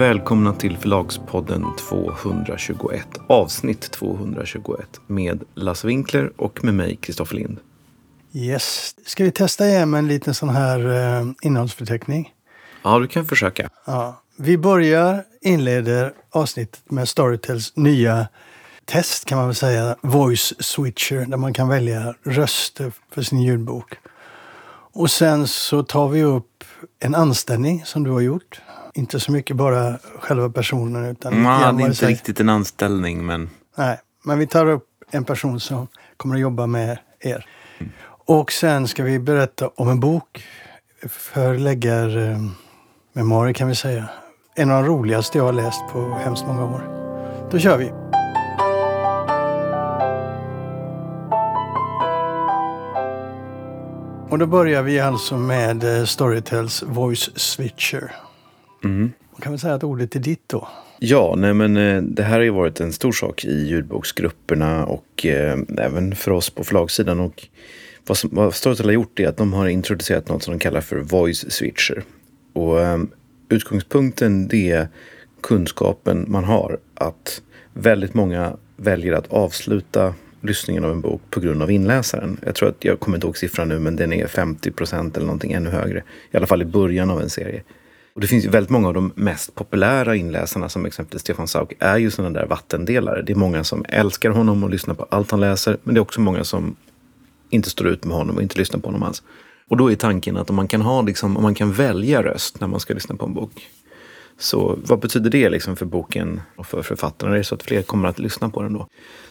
Välkomna till Förlagspodden 221, avsnitt 221 med Lasse Winkler och med mig, Kristoffer Lind. Yes. Ska vi testa igen med en liten sån här eh, innehållsförteckning? Ja, du kan försöka. Ja. Vi börjar, inleder avsnittet med Storytels nya test kan man väl säga, Voice Switcher, där man kan välja röster för sin ljudbok. Och sen så tar vi upp en anställning som du har gjort. Inte så mycket bara själva personen utan... Nej, det är inte säger. riktigt en anställning, men Nej, men vi tar upp en person som kommer att jobba med er. Och sen ska vi berätta om en bok. Förläggarmemoarer kan vi säga. En av de roligaste jag har läst på hemskt många år. Då kör vi! Och då börjar vi alltså med eh, Storytels Voice Switcher. Mm. Man kan väl säga att ordet är ditt då. Ja, nej men eh, det här har ju varit en stor sak i ljudboksgrupperna och eh, även för oss på förlagssidan. Och vad, som, vad Storytel har gjort är att de har introducerat något som de kallar för voice switcher. Och eh, utgångspunkten det är kunskapen man har att väldigt många väljer att avsluta lyssningen av en bok på grund av inläsaren. Jag tror att, jag kommer inte ihåg siffran nu, men den är 50 procent eller någonting ännu högre. I alla fall i början av en serie. Och det finns ju väldigt många av de mest populära inläsarna som exempelvis Stefan Sauk är ju sådana där vattendelare. Det är många som älskar honom och lyssnar på allt han läser. Men det är också många som inte står ut med honom och inte lyssnar på honom alls. Och då är tanken att om man kan, ha, liksom, om man kan välja röst när man ska lyssna på en bok. Så vad betyder det liksom för boken och för författarna? Är det så att fler kommer att lyssna på den då?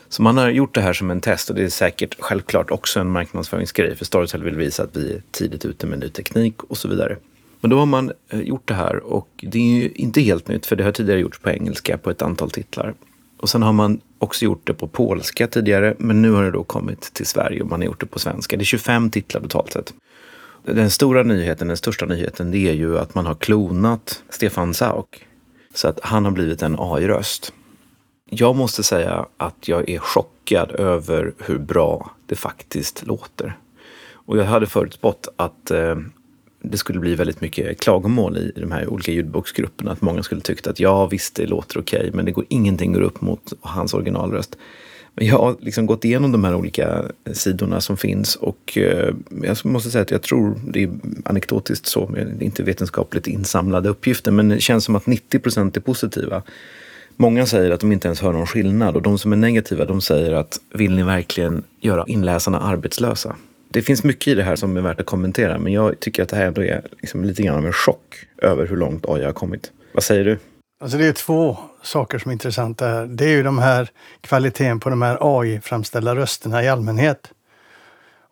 Så man har gjort det här som en test och det är säkert självklart också en marknadsföringsgrej. För Storytel vill visa att vi är tidigt ute med ny teknik och så vidare. Men då har man eh, gjort det här och det är ju inte helt nytt för det har tidigare gjorts på engelska på ett antal titlar. Och sen har man också gjort det på polska tidigare men nu har det då kommit till Sverige och man har gjort det på svenska. Det är 25 titlar totalt sett. Den stora nyheten, den största nyheten, det är ju att man har klonat Stefan Sauk. Så att han har blivit en AI-röst. Jag måste säga att jag är chockad över hur bra det faktiskt låter. Och jag hade förutspått att eh, det skulle bli väldigt mycket klagomål i de här olika ljudboksgrupperna. Att många skulle tycka att ja, visst, det låter okej, men det går ingenting går upp mot hans originalröst. Men jag har liksom gått igenom de här olika eh, sidorna som finns och eh, jag måste säga att jag tror, det är anekdotiskt så, men det är inte vetenskapligt insamlade uppgifter, men det känns som att 90 procent är positiva. Många säger att de inte ens hör någon skillnad och de som är negativa de säger att vill ni verkligen göra inläsarna arbetslösa? Det finns mycket i det här som är värt att kommentera men jag tycker att det här ändå är liksom lite grann av en chock över hur långt AI har kommit. Vad säger du? Alltså det är två saker som är intressanta här. Det är ju de här kvaliteten på de här AI-framställda rösterna i allmänhet.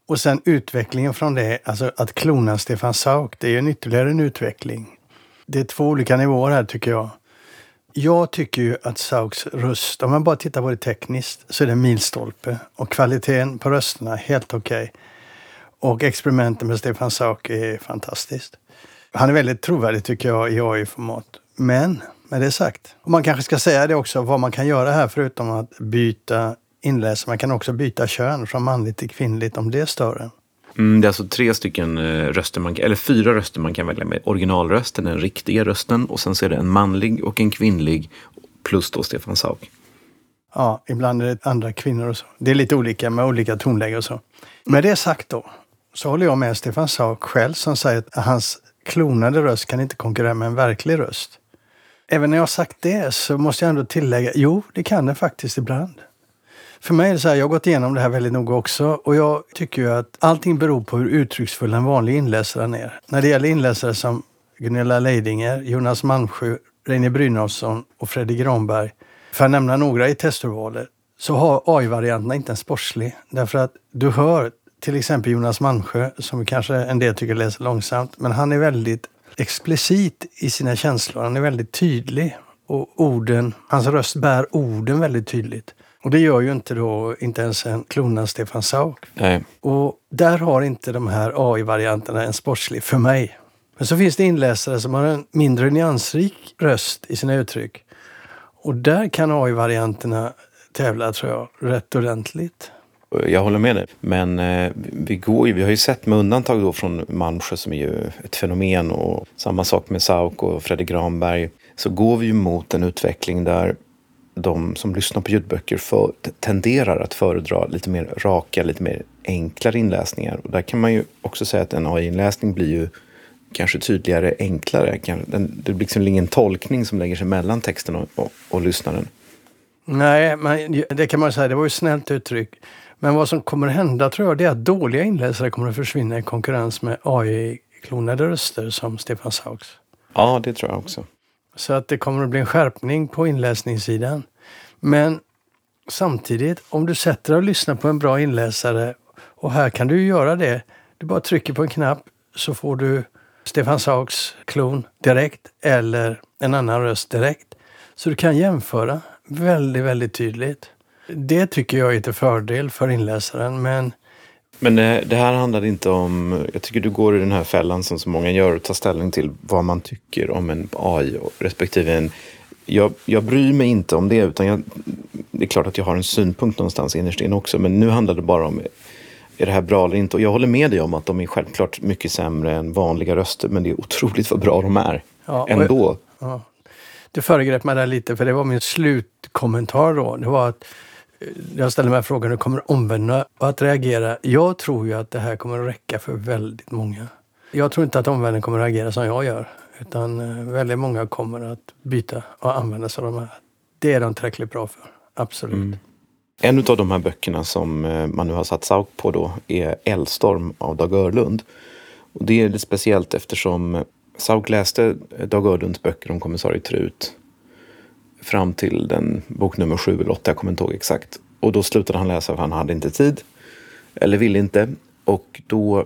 Och sen utvecklingen från det, alltså att klona Stefan Sauk, det är ju en ytterligare en utveckling. Det är två olika nivåer här tycker jag. Jag tycker ju att Sauks röst, om man bara tittar på det tekniskt, så är det en milstolpe. Och kvaliteten på rösterna helt okej. Och experimenten med Stefan Sauk är fantastiskt. Han är väldigt trovärdig tycker jag i AI-format. Men med det sagt, och man kanske ska säga det också, vad man kan göra här förutom att byta inläsare. Man kan också byta kön från manligt till kvinnligt om det stör en. Mm, det är alltså tre stycken eh, röster, man, eller fyra röster man kan välja med. Originalrösten, den riktiga rösten och sen så är det en manlig och en kvinnlig plus då Stefan Sauk. Ja, ibland är det andra kvinnor och så. Det är lite olika med olika tonläge och så. Med det sagt då, så håller jag med Stefan Sauk själv som säger att hans klonade röst kan inte konkurrera med en verklig röst. Även när jag har sagt det så måste jag ändå tillägga, jo, det kan det faktiskt ibland. För mig är det så här, jag har gått igenom det här väldigt noga också och jag tycker ju att allting beror på hur uttrycksfull en vanlig inläsare är. När det gäller inläsare som Gunilla Leidinger, Jonas Malmsjö, Reine Brynolfsson och Fredrik Granberg, för att nämna några i testurvalet, så har AI-varianterna inte en sportslig. Därför att du hör till exempel Jonas Malmsjö, som kanske en del tycker läser långsamt, men han är väldigt explicit i sina känslor. Han är väldigt tydlig. Och orden, hans röst bär orden väldigt tydligt. Och det gör ju inte då inte ens en klonad Stefan Sauk. Nej. Och där har inte de här AI-varianterna en sportslig för mig. Men så finns det inläsare som har en mindre nyansrik röst i sina uttryck. Och där kan AI-varianterna tävla, tror jag, rätt ordentligt. Jag håller med dig. Men eh, vi, går ju, vi har ju sett med undantag då från Malmsjö som är ju ett fenomen och samma sak med Sauk och Fredrik Granberg. så går vi ju mot en utveckling där de som lyssnar på ljudböcker för, tenderar att föredra lite mer raka, lite mer enklare inläsningar. Och där kan man ju också säga att en AI-inläsning blir ju kanske tydligare, enklare. Det blir liksom ingen tolkning som lägger sig mellan texten och, och, och lyssnaren. Nej, men det kan man säga. Det var ju snällt uttryck. Men vad som kommer hända tror jag det är att dåliga inläsare kommer att försvinna i konkurrens med AI-klonade röster som Stefan Sauks. Ja, det tror jag också. Så att det kommer att bli en skärpning på inläsningssidan. Men samtidigt, om du sätter dig och lyssnar på en bra inläsare och här kan du göra det. Du bara trycker på en knapp så får du Stefan Sauks klon direkt eller en annan röst direkt. Så du kan jämföra väldigt, väldigt tydligt. Det tycker jag är till fördel för inläsaren men men det här handlar inte om, jag tycker du går i den här fällan som så många gör och tar ställning till vad man tycker om en AI respektive en jag, jag bryr mig inte om det utan jag, det är klart att jag har en synpunkt någonstans innerst inne också men nu handlar det bara om är det här bra eller inte? Och jag håller med dig om att de är självklart mycket sämre än vanliga röster men det är otroligt vad bra de är ja, ändå. Ja. Du föregrep mig där lite för det var min slutkommentar då. Det var att Eh, jag ställer mig frågan, hur kommer omvändarna att reagera? Jag tror ju att det här kommer att räcka för väldigt många. Jag tror inte att omvärlden kommer att reagera som jag gör. Utan eh, väldigt många kommer att byta och använda sig av de här. Det är de tillräckligt bra för, absolut. Mm. En av de här böckerna som eh, man nu har satt Sauk på då är Eldstorm av Dag Örlund. Och det är lite speciellt eftersom Sauk läste Dag Örlunds böcker om kommissarie Trut fram till den bok nummer sju eller åtta, jag kommer inte ihåg exakt. Och då slutade han läsa för han hade inte tid. Eller ville inte. Och då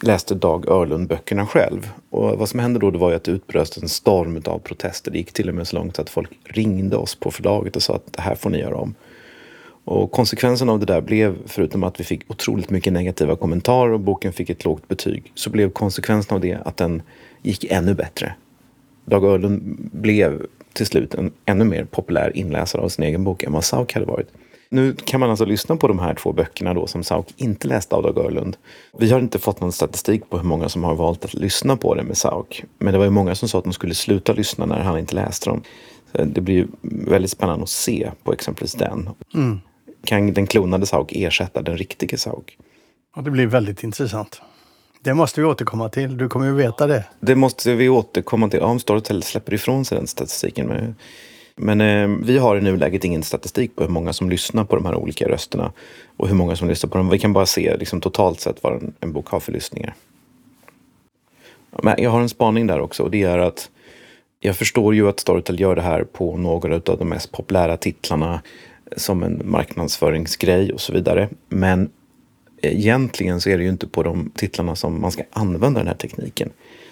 läste Dag Örlund böckerna själv. Och vad som hände då det var ju att det utbröt en storm av protester. Det gick till och med så långt att folk ringde oss på förlaget och sa att det här får ni göra om. Och konsekvensen av det där blev, förutom att vi fick otroligt mycket negativa kommentarer och boken fick ett lågt betyg, så blev konsekvensen av det att den gick ännu bättre. Dag Örlund blev till slut en ännu mer populär inläsare av sin egen bok än vad Sauk hade varit. Nu kan man alltså lyssna på de här två böckerna då som Sauk inte läste av Dag Örlund. Vi har inte fått någon statistik på hur många som har valt att lyssna på det med Sauk. Men det var ju många som sa att de skulle sluta lyssna när han inte läste dem. Så det blir ju väldigt spännande att se på exempelvis den. Mm. Kan den klonade Sauk ersätta den riktiga Sauk? Ja, det blir väldigt intressant. Det måste vi återkomma till. Du kommer ju veta det. Det måste vi återkomma till. Om Storytel släpper ifrån sig den statistiken. Men eh, vi har i nuläget ingen statistik på hur många som lyssnar på de här olika rösterna och hur många som lyssnar på dem. Vi kan bara se liksom, totalt sett vad en, en bok har för lyssningar. Men jag har en spaning där också och det är att jag förstår ju att Storytel gör det här på några av de mest populära titlarna som en marknadsföringsgrej och så vidare. Men egentligen så är det ju inte på de titlarna som man ska använda den här tekniken.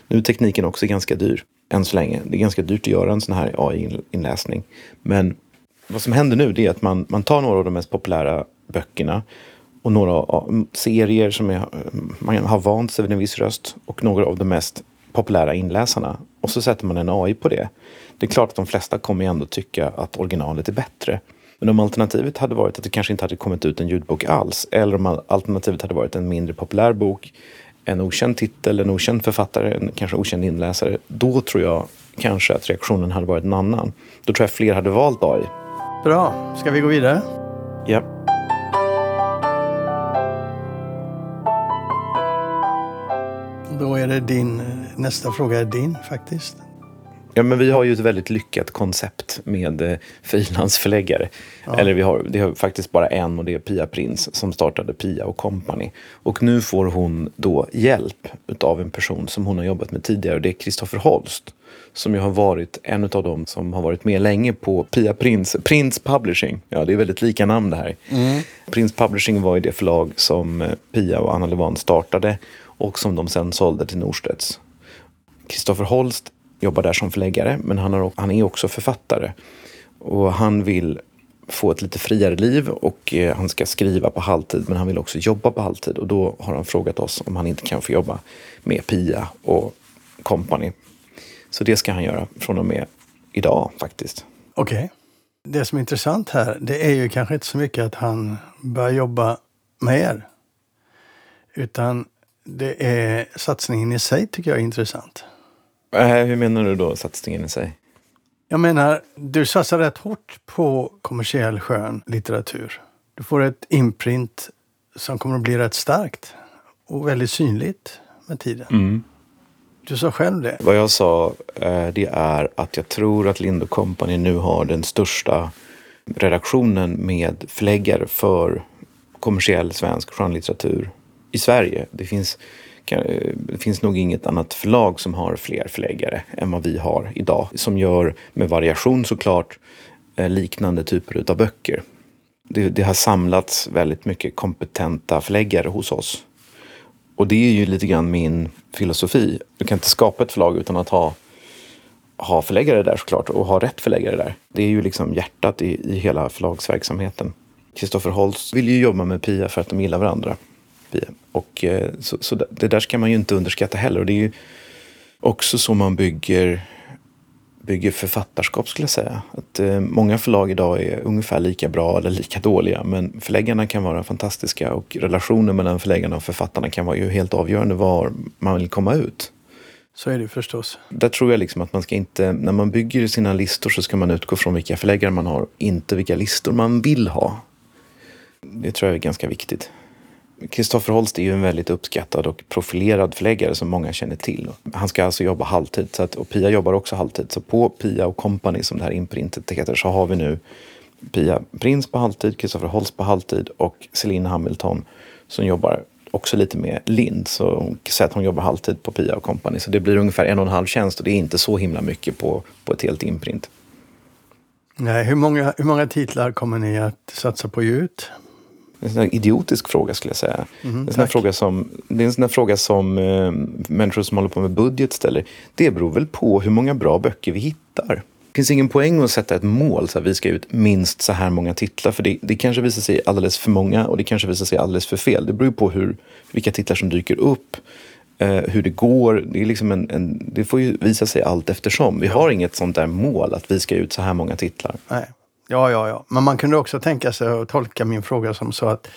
Nu är tekniken också ganska dyr än så länge. Det är ganska dyrt att göra en sån här AI-inläsning. Men vad som händer nu är att man, man tar några av de mest populära böckerna och några mm, serier som är, mm, man har vant sig vid en viss röst och några av de mest populära inläsarna. Och så sätter man en AI på det. Det är klart att de flesta kommer ändå tycka att originalet är bättre. Men om alternativet hade varit att det kanske inte hade kommit ut en ljudbok alls eller om alternativet hade varit en mindre populär bok, en okänd titel, en okänd författare, en kanske okänd inläsare, då tror jag kanske att reaktionen hade varit en annan. Då tror jag fler hade valt AI. Bra, ska vi gå vidare? Ja. Då är det din, nästa fråga är din faktiskt. Ja, men vi har ju ett väldigt lyckat koncept med eh, frilansförläggare. Ja. Eller vi har, det har faktiskt bara en och det är Pia Prins som startade Pia och Company. Och nu får hon då hjälp av en person som hon har jobbat med tidigare och det är Kristoffer Holst. Som ju har varit en av dem som har varit med länge på Pia Prins, Prins Publishing. Ja, det är väldigt lika namn det här. Mm. Prins Publishing var ju det förlag som eh, Pia och Anna Levan startade och som de sen sålde till Norstedts. Kristoffer Holst jobbar där som förläggare, men han, har, han är också författare. Och han vill få ett lite friare liv och eh, han ska skriva på halvtid, men han vill också jobba på halvtid. Och då har han frågat oss om han inte kan få jobba med Pia och company. Så det ska han göra från och med idag faktiskt. Okej. Okay. Det som är intressant här, det är ju kanske inte så mycket att han börjar jobba med er. Utan det är satsningen i sig tycker jag är intressant. Äh, hur menar du då, satsningen i sig? Jag menar, du satsar rätt hårt på kommersiell skön litteratur. Du får ett imprint som kommer att bli rätt starkt och väldigt synligt med tiden. Mm. Du sa själv det. Vad jag sa eh, det är att jag tror att Lind Company nu har den största redaktionen med förläggare för kommersiell svensk skönlitteratur i Sverige. Det finns, Eh, det finns nog inget annat förlag som har fler förläggare än vad vi har idag. Som gör, med variation såklart, eh, liknande typer av böcker. Det, det har samlats väldigt mycket kompetenta förläggare hos oss. Och det är ju lite grann min filosofi. Du kan inte skapa ett förlag utan att ha, ha förläggare där såklart och ha rätt förläggare där. Det är ju liksom hjärtat i, i hela förlagsverksamheten. Kristoffer Holst vill ju jobba med Pia för att de gillar varandra. Pia. Och, eh, så, så det där ska man ju inte underskatta heller. Och det är ju också så man bygger, bygger författarskap skulle jag säga. Att, eh, många förlag idag är ungefär lika bra eller lika dåliga. Men förläggarna kan vara fantastiska och relationen mellan förläggarna och författarna kan vara ju helt avgörande var man vill komma ut. Så är det förstås. Där tror jag liksom att man ska inte, när man bygger sina listor så ska man utgå från vilka förläggare man har, inte vilka listor man vill ha. Det tror jag är ganska viktigt. Kristoffer Holst är ju en väldigt uppskattad och profilerad förläggare som många känner till. Han ska alltså jobba halvtid så att, och Pia jobbar också halvtid. Så på Pia och Company som det här imprintet heter så har vi nu Pia Prins på halvtid, Kristoffer Holst på halvtid och Celine Hamilton som jobbar också lite med Lind. Så hon säger att hon jobbar halvtid på Pia och Company. Så det blir ungefär en och en halv tjänst och det är inte så himla mycket på, på ett helt imprint. Nej, hur många, hur många titlar kommer ni att satsa på att ge ut? En sån idiotisk fråga skulle jag säga. Mm, en sån fråga som, det är en sån fråga som eh, människor som håller på med budget ställer. Det beror väl på hur många bra böcker vi hittar. Det finns ingen poäng att sätta ett mål så att vi ska ut minst så här många titlar. För det, det kanske visar sig alldeles för många och det kanske visar sig alldeles för fel. Det beror på hur, vilka titlar som dyker upp, eh, hur det går. Det, är liksom en, en, det får ju visa sig allt eftersom. Vi har inget sånt där mål att vi ska ut så här många titlar. Nej. Ja, ja, ja. Men man kunde också tänka sig att tolka min fråga som så att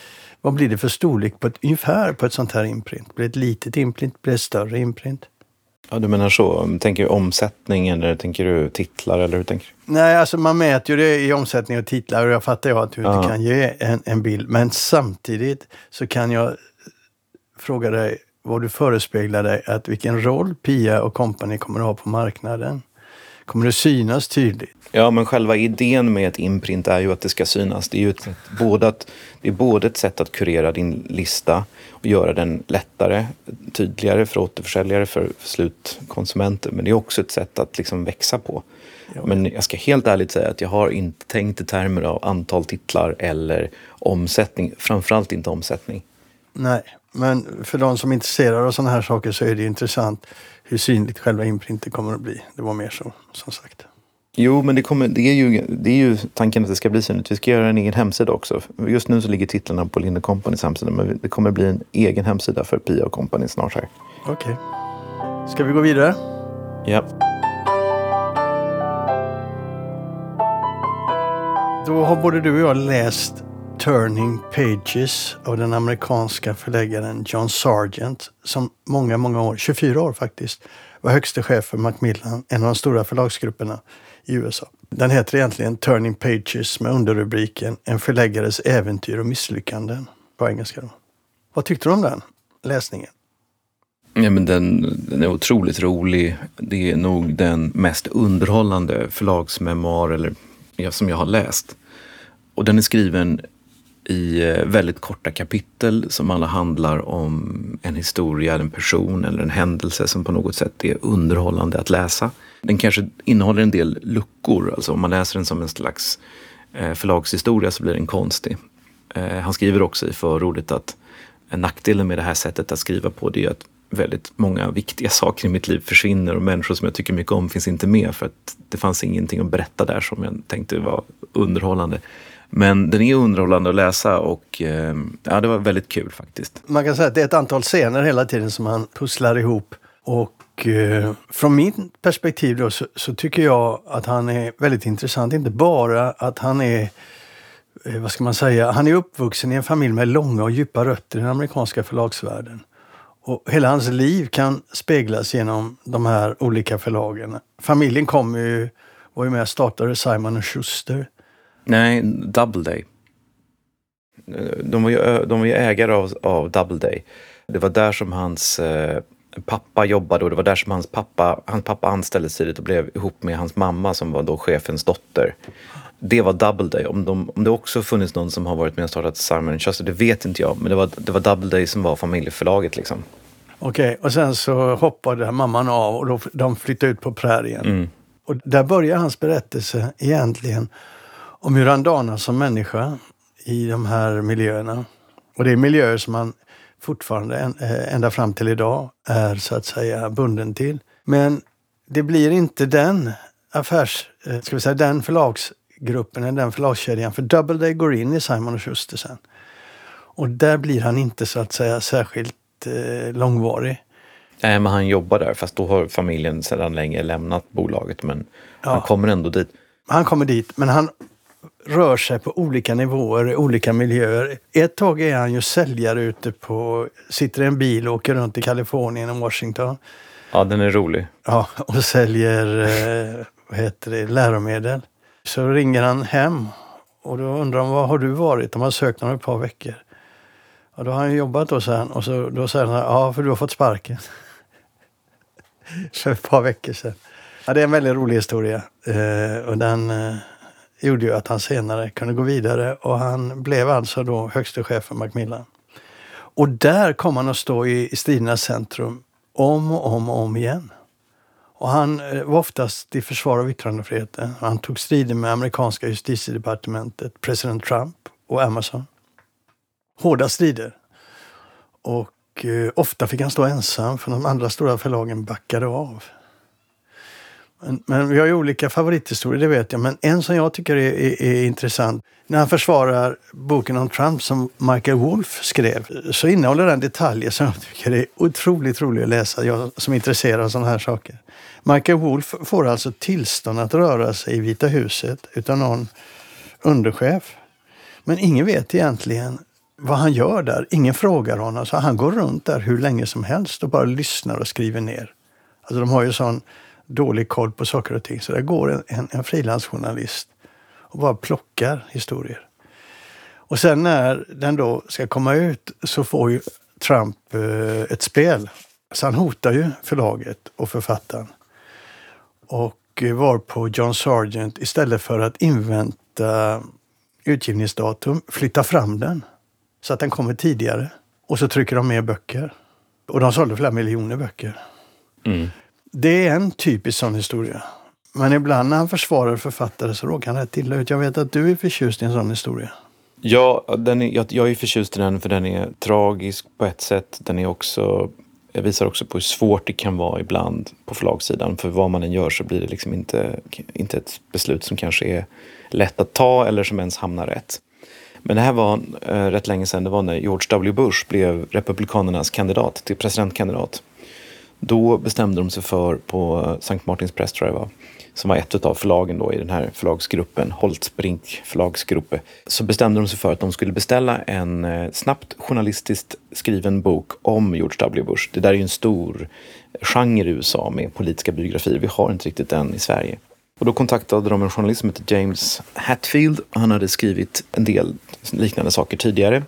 vad blir det för storlek på ett, ungefär på ett sånt här imprint? Blir det ett litet imprint? Blir det ett större imprint? Ja, du menar så. Tänker du omsättning eller tänker du titlar? Eller hur tänker du? Nej, alltså man mäter ju det i omsättning och titlar och jag fattar ju att du inte kan ge en, en bild. Men samtidigt så kan jag fråga dig vad du förespeglar dig att vilken roll Pia och company kommer att ha på marknaden. Kommer det synas tydligt? Ja, men själva idén med ett imprint är ju att det ska synas. Det är ju ett, både, att, det är både ett sätt att kurera din lista och göra den lättare, tydligare för återförsäljare, för, för slutkonsumenter. Men det är också ett sätt att liksom växa på. Men jag ska helt ärligt säga att jag har inte tänkt i termer av antal titlar eller omsättning. Framförallt inte omsättning. Nej, men för de som är intresserade av sådana här saker så är det intressant hur synligt själva imprintet kommer att bli. Det var mer så, som sagt. Jo, men det, kommer, det, är ju, det är ju tanken att det ska bli synligt. Vi ska göra en egen hemsida också. Just nu så ligger titlarna på Linde Companys hemsida, men det kommer bli en egen hemsida för Pia och Company snart här. Okej. Okay. Ska vi gå vidare? Ja. Då har både du och jag läst Turning Pages av den amerikanska förläggaren John Sargent som många, många år, 24 år faktiskt, var högste chef för Macmillan, en av de stora förlagsgrupperna i USA. Den heter egentligen Turning Pages med underrubriken En förläggares äventyr och misslyckanden på engelska. Då. Vad tyckte du om den läsningen? Ja, men den, den är otroligt rolig. Det är nog den mest underhållande förlagsmemoar eller, ja, som jag har läst. Och den är skriven i eh, väldigt korta kapitel som alla handlar om en historia, en person eller en händelse som på något sätt är underhållande att läsa. Den kanske innehåller en del luckor, alltså om man läser den som en slags eh, förlagshistoria så blir den konstig. Eh, han skriver också i förordet att nackdelen med det här sättet att skriva på det är att väldigt många viktiga saker i mitt liv försvinner och människor som jag tycker mycket om finns inte med för att det fanns ingenting att berätta där som jag tänkte var underhållande. Men den är underhållande att läsa och ehm, ja, det var väldigt kul faktiskt. Man kan säga att det är ett antal scener hela tiden som han pusslar ihop. Och eh, från min perspektiv då så, så, tycker jag att han är väldigt intressant. Inte bara att han är, eh, vad ska man säga, han är uppvuxen i en familj med långa och djupa rötter i den amerikanska förlagsvärlden. Och hela hans liv kan speglas genom de här olika förlagen. Familjen kom ju var ju med och startade Simon Schuster. Nej, Doubleday. De var ju, de var ju ägare av, av Doubleday. Det var där som hans eh, pappa jobbade och det var där som hans pappa, hans pappa anställdes tidigt och blev ihop med hans mamma som var då chefens dotter. Det var Doubleday. Om, de, om det också funnits någon som har varit med och startat Simon Schuster, det vet inte jag. Men det var, det var Doubleday som var familjeförlaget liksom. Okej, okay, och sen så hoppade mamman av och då, de flyttade ut på prärien. Mm. Och där börjar hans berättelse egentligen om hur han danas som människa i de här miljöerna. Och det är miljöer som han fortfarande eh, ända fram till idag är så att säga bunden till. Men det blir inte den affärs, eh, ska vi säga den förlagsgruppen, den förlagskedjan. För Doubleday går in i Simon Schuster sen. Och där blir han inte så att säga särskilt eh, långvarig. Nej, men han jobbar där fast då har familjen sedan länge lämnat bolaget. Men ja. han kommer ändå dit. Han kommer dit, men han rör sig på olika nivåer i olika miljöer. Ett tag är han ju säljare ute på, sitter i en bil och åker runt i Kalifornien och Washington. Ja, den är rolig. Ja, och säljer eh, vad heter det, läromedel. Så ringer han hem och då undrar de, var har du varit? De har sökt honom ett par veckor. Ja, då har han jobbat då sen och så, då säger han, ja för du har fått sparken. För ett par veckor sedan. Ja, det är en väldigt rolig historia. Eh, och den eh, gjorde ju att han senare kunde gå vidare och han blev alltså då högste chef för Macmillan. Och där kom han att stå i, i stridernas centrum om och om och om igen. Och han eh, var oftast i försvar av yttrandefriheten. Han tog strider med amerikanska justitiedepartementet, president Trump och Amazon. Hårda strider. Och eh, ofta fick han stå ensam för de andra stora förlagen backade av. Men, men, vi har ju olika favorithistorier, det vet jag. Men en som jag tycker är, är, är, intressant. När han försvarar boken om Trump som Michael Wolff skrev så innehåller den detaljer som jag tycker är otroligt roliga att läsa. Jag som är intresserad av sådana här saker. Michael Wolff får alltså tillstånd att röra sig i Vita huset utan någon underchef. Men ingen vet egentligen vad han gör där. Ingen frågar honom. Så han går runt där hur länge som helst och bara lyssnar och skriver ner. Alltså de har ju sån dålig koll på saker och ting. Så där går en, en, en frilansjournalist och bara plockar historier. Och sen när den då ska komma ut så får ju Trump eh, ett spel. Så han hotar ju förlaget och författaren. Och eh, var på John Sargent istället för att invänta utgivningsdatum flytta fram den så att den kommer tidigare. Och så trycker de mer böcker. Och de sålde flera miljoner böcker. Mm. Det är en typisk sån historia. Men ibland när han försvarar författare så råkar han rätt illa ut. Jag vet att du är förtjust i en sån historia. Ja, den är, jag, jag är förtjust i den för den är tragisk på ett sätt. Den är också, jag visar också på hur svårt det kan vara ibland på förlagssidan. För vad man än gör så blir det liksom inte, inte ett beslut som kanske är lätt att ta eller som ens hamnar rätt. Men det här var äh, rätt länge sedan. Det var när George W. Bush blev Republikanernas kandidat till presidentkandidat. Då bestämde de sig för, på eh, Sankt Martins Press tror jag var, som var ett av förlagen då i den här förlagsgruppen, Holtzbrink förlagsgruppe, så bestämde de sig för att de skulle beställa en eh, snabbt journalistiskt skriven bok om George W. Bush. Det där är ju en stor genre i USA med politiska biografier. Vi har inte riktigt den i Sverige. Och då kontaktade de en journalist som heter James Hatfield. Han hade skrivit en del liknande saker tidigare.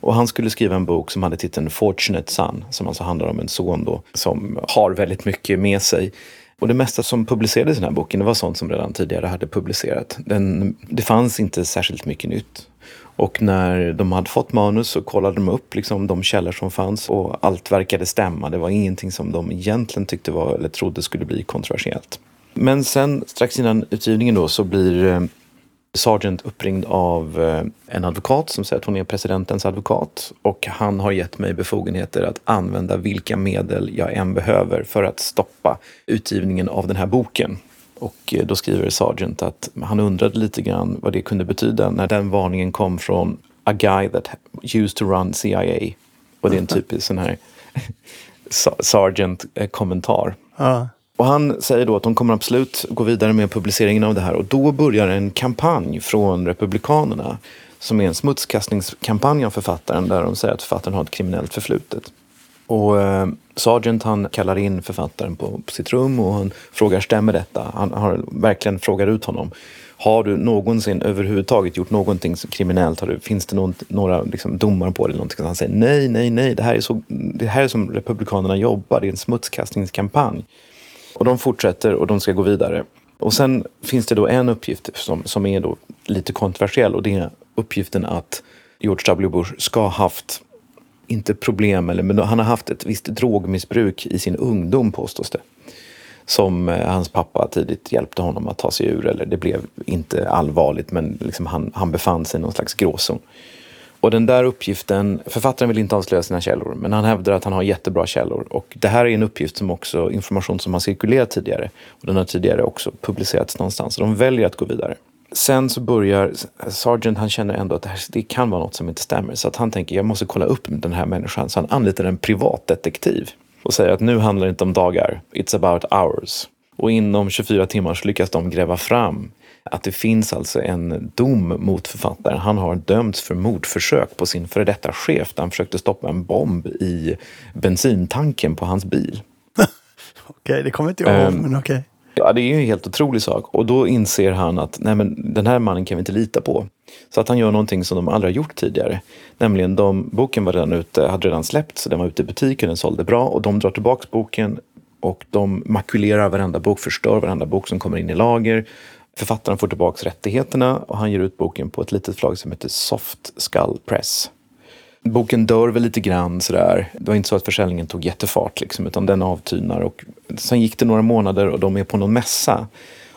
Och han skulle skriva en bok som hade titeln Fortunate Son, som alltså handlar om en son då, som har väldigt mycket med sig. Och det mesta som publicerades i den här boken det var sånt som redan tidigare hade publicerat. Den, det fanns inte särskilt mycket nytt. Och när de hade fått manus så kollade de upp liksom de källor som fanns och allt verkade stämma. Det var ingenting som de egentligen tyckte var eller trodde skulle bli kontroversiellt. Men sen strax innan utgivningen då så blir eh, Sargent uppringd av eh, en advokat som säger att hon är presidentens advokat och han har gett mig befogenheter att använda vilka medel jag än behöver för att stoppa utgivningen av den här boken. Och eh, då skriver Sargent att han undrade lite grann vad det kunde betyda när den varningen kom från a guy that used to run CIA. Och det är en typisk sån här Sargent-kommentar. Eh, ja. Och han säger då att de kommer absolut gå vidare med publiceringen av det här och då börjar en kampanj från Republikanerna som är en smutskastningskampanj av författaren där de säger att författaren har ett kriminellt förflutet. Och eh, Sargent han kallar in författaren på, på sitt rum och han frågar stämmer detta? Han har verkligen frågar ut honom. Har du någonsin överhuvudtaget gjort någonting kriminellt? Har du, finns det någon, några liksom, domar på det? Eller någonting? Han säger nej, nej, nej. Det här, är så, det här är som Republikanerna jobbar. Det är en smutskastningskampanj. Och de fortsätter och de ska gå vidare. Och sen finns det då en uppgift som, som är då lite kontroversiell och det är uppgiften att George W. Bush ska ha haft, inte problem, eller, men han har haft ett visst drogmissbruk i sin ungdom påstås det. Som eh, hans pappa tidigt hjälpte honom att ta sig ur, eller det blev inte allvarligt men liksom han, han befann sig i någon slags gråzon. Och den där uppgiften, författaren vill inte avslöja sina källor, men han hävdar att han har jättebra källor. Och det här är en uppgift som också, information som har cirkulerat tidigare. Och den har tidigare också publicerats någonstans. Så de väljer att gå vidare. Sen så börjar Sargent, han känner ändå att det, här, det kan vara något som inte stämmer. Så att han tänker, jag måste kolla upp den här människan. Så han anlitar en privatdetektiv. Och säger att nu handlar det inte om dagar, it's about hours. Och inom 24 timmar så lyckas de gräva fram att det finns alltså en dom mot författaren. Han har dömts för mordförsök på sin före detta chef där han försökte stoppa en bomb i bensintanken på hans bil. okej, okay, det kommer inte jag ihåg, um, men okej. Okay. Ja, det är ju en helt otrolig sak. Och då inser han att nej, men den här mannen kan vi inte lita på. Så att han gör någonting som de aldrig har gjort tidigare. Nämligen, de, boken var redan ute, hade redan släppts, den var ute i butiken, den sålde bra och de drar tillbaka boken och de makulerar varenda bok, förstör varenda bok som kommer in i lager. Författaren får tillbaka rättigheterna och han ger ut boken på ett litet förlag som heter Soft Skull Press. Boken dör väl lite grann sådär. Det var inte så att försäljningen tog jättefart liksom, utan den avtynar. Och sen gick det några månader och de är på någon mässa.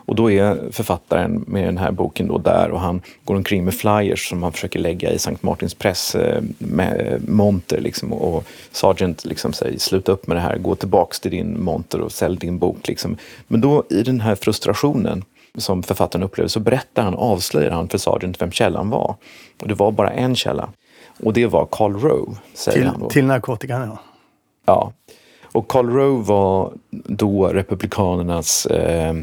Och då är författaren med den här boken då där och han går omkring med flyers som han försöker lägga i Sankt Martins press eh, med monter liksom. Och Sargent liksom säger sluta upp med det här, gå tillbaks till din monter och sälj din bok liksom. Men då i den här frustrationen som författaren upplevde så berättar han, avslöjar han för Sargent vem källan var. Och det var bara en källa. Och det var Karl Rowe, säger till, han då. Till narkotikan, ja. Ja. Och Karl Rowe var då Republikanernas eh,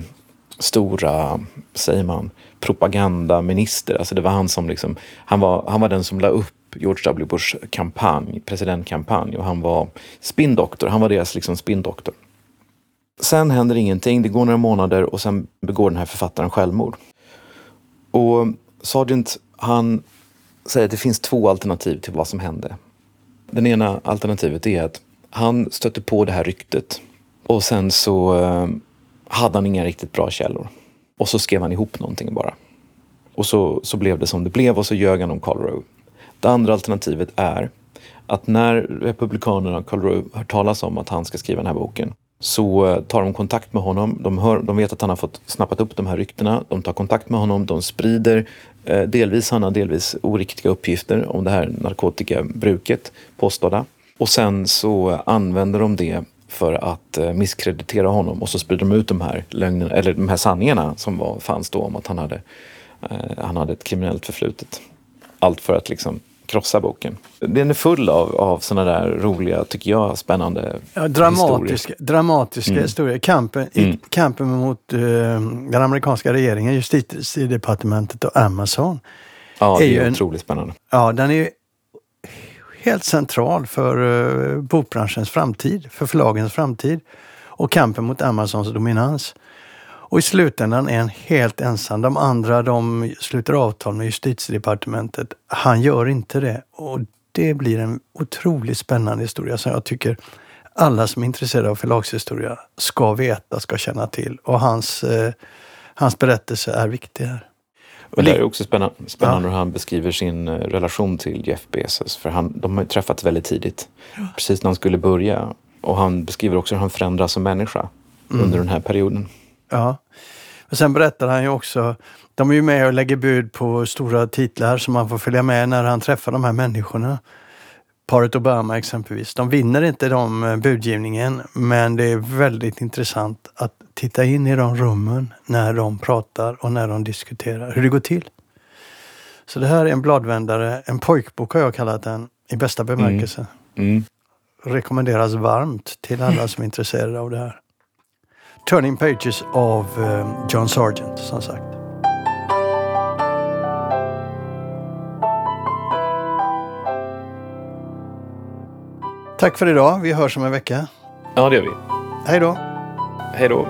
stora, säger man, propagandaminister. Alltså det var han som liksom, han var, han var den som la upp George W. Bush kampanj, presidentkampanj och han var spindoktor. Han var deras liksom spindoktor. Sen händer ingenting, det går några månader och sen begår den här författaren självmord. Och Sargent, han säger att det finns två alternativ till vad som hände. Det ena alternativet är att han stötte på det här ryktet och sen så eh, hade han inga riktigt bra källor. Och så skrev han ihop någonting bara. Och så, så blev det som det blev och så ljög han om Karl Rowe. Det andra alternativet är att när Republikanerna och Karl Rowe hör talas om att han ska skriva den här boken så eh, tar de kontakt med honom. De, hör, de vet att han har fått snappat upp de här ryktena. De tar kontakt med honom. De sprider eh, delvis sanna, delvis oriktiga uppgifter om det här narkotikabruket, påstådda. Och sen så använder de det för att eh, misskreditera honom och så sprider de ut de här, lögnerna, eller de här sanningarna som var, fanns då om att han hade, eh, han hade ett kriminellt förflutet. Allt för att liksom krossa boken. Den är full av, av sådana där roliga, tycker jag, spännande ja, dramatiska, historier. Dramatiska mm. historier. Kampen, mm. kampen mot uh, den amerikanska regeringen, justitiedepartementet och Amazon. Ja, det är, är otroligt en, spännande. Ja, den är helt central för uh, bokbranschens framtid, för förlagens framtid och kampen mot Amazons dominans. Och i slutändan är han helt ensam. De andra de sluter avtal med justitiedepartementet. Han gör inte det. Och det blir en otroligt spännande historia som jag tycker alla som är intresserade av förlagshistoria ska veta, ska känna till. Och hans, eh, hans berättelse är viktig här. Och det är också spännande, spännande ja. hur han beskriver sin eh, relation till Jeff Bezos. För han, de har ju träffats väldigt tidigt, ja. precis när han skulle börja. Och han beskriver också hur han förändras som människa mm. under den här perioden. Ja. Men sen berättar han ju också, de är ju med och lägger bud på stora titlar som man får följa med när han träffar de här människorna. Paret Obama exempelvis. De vinner inte de eh, budgivningen men det är väldigt intressant att titta in i de rummen när de pratar och när de diskuterar, hur det går till. Så det här är en bladvändare, en pojkbok har jag kallat den, i bästa bemärkelse. Mm. Mm. Rekommenderas varmt till alla som är intresserade av det här. Turning Pages av eh, John Sargent, som sagt. Tack för idag. Vi hörs om en vecka. Ja, det gör vi. Hej då! Hej då.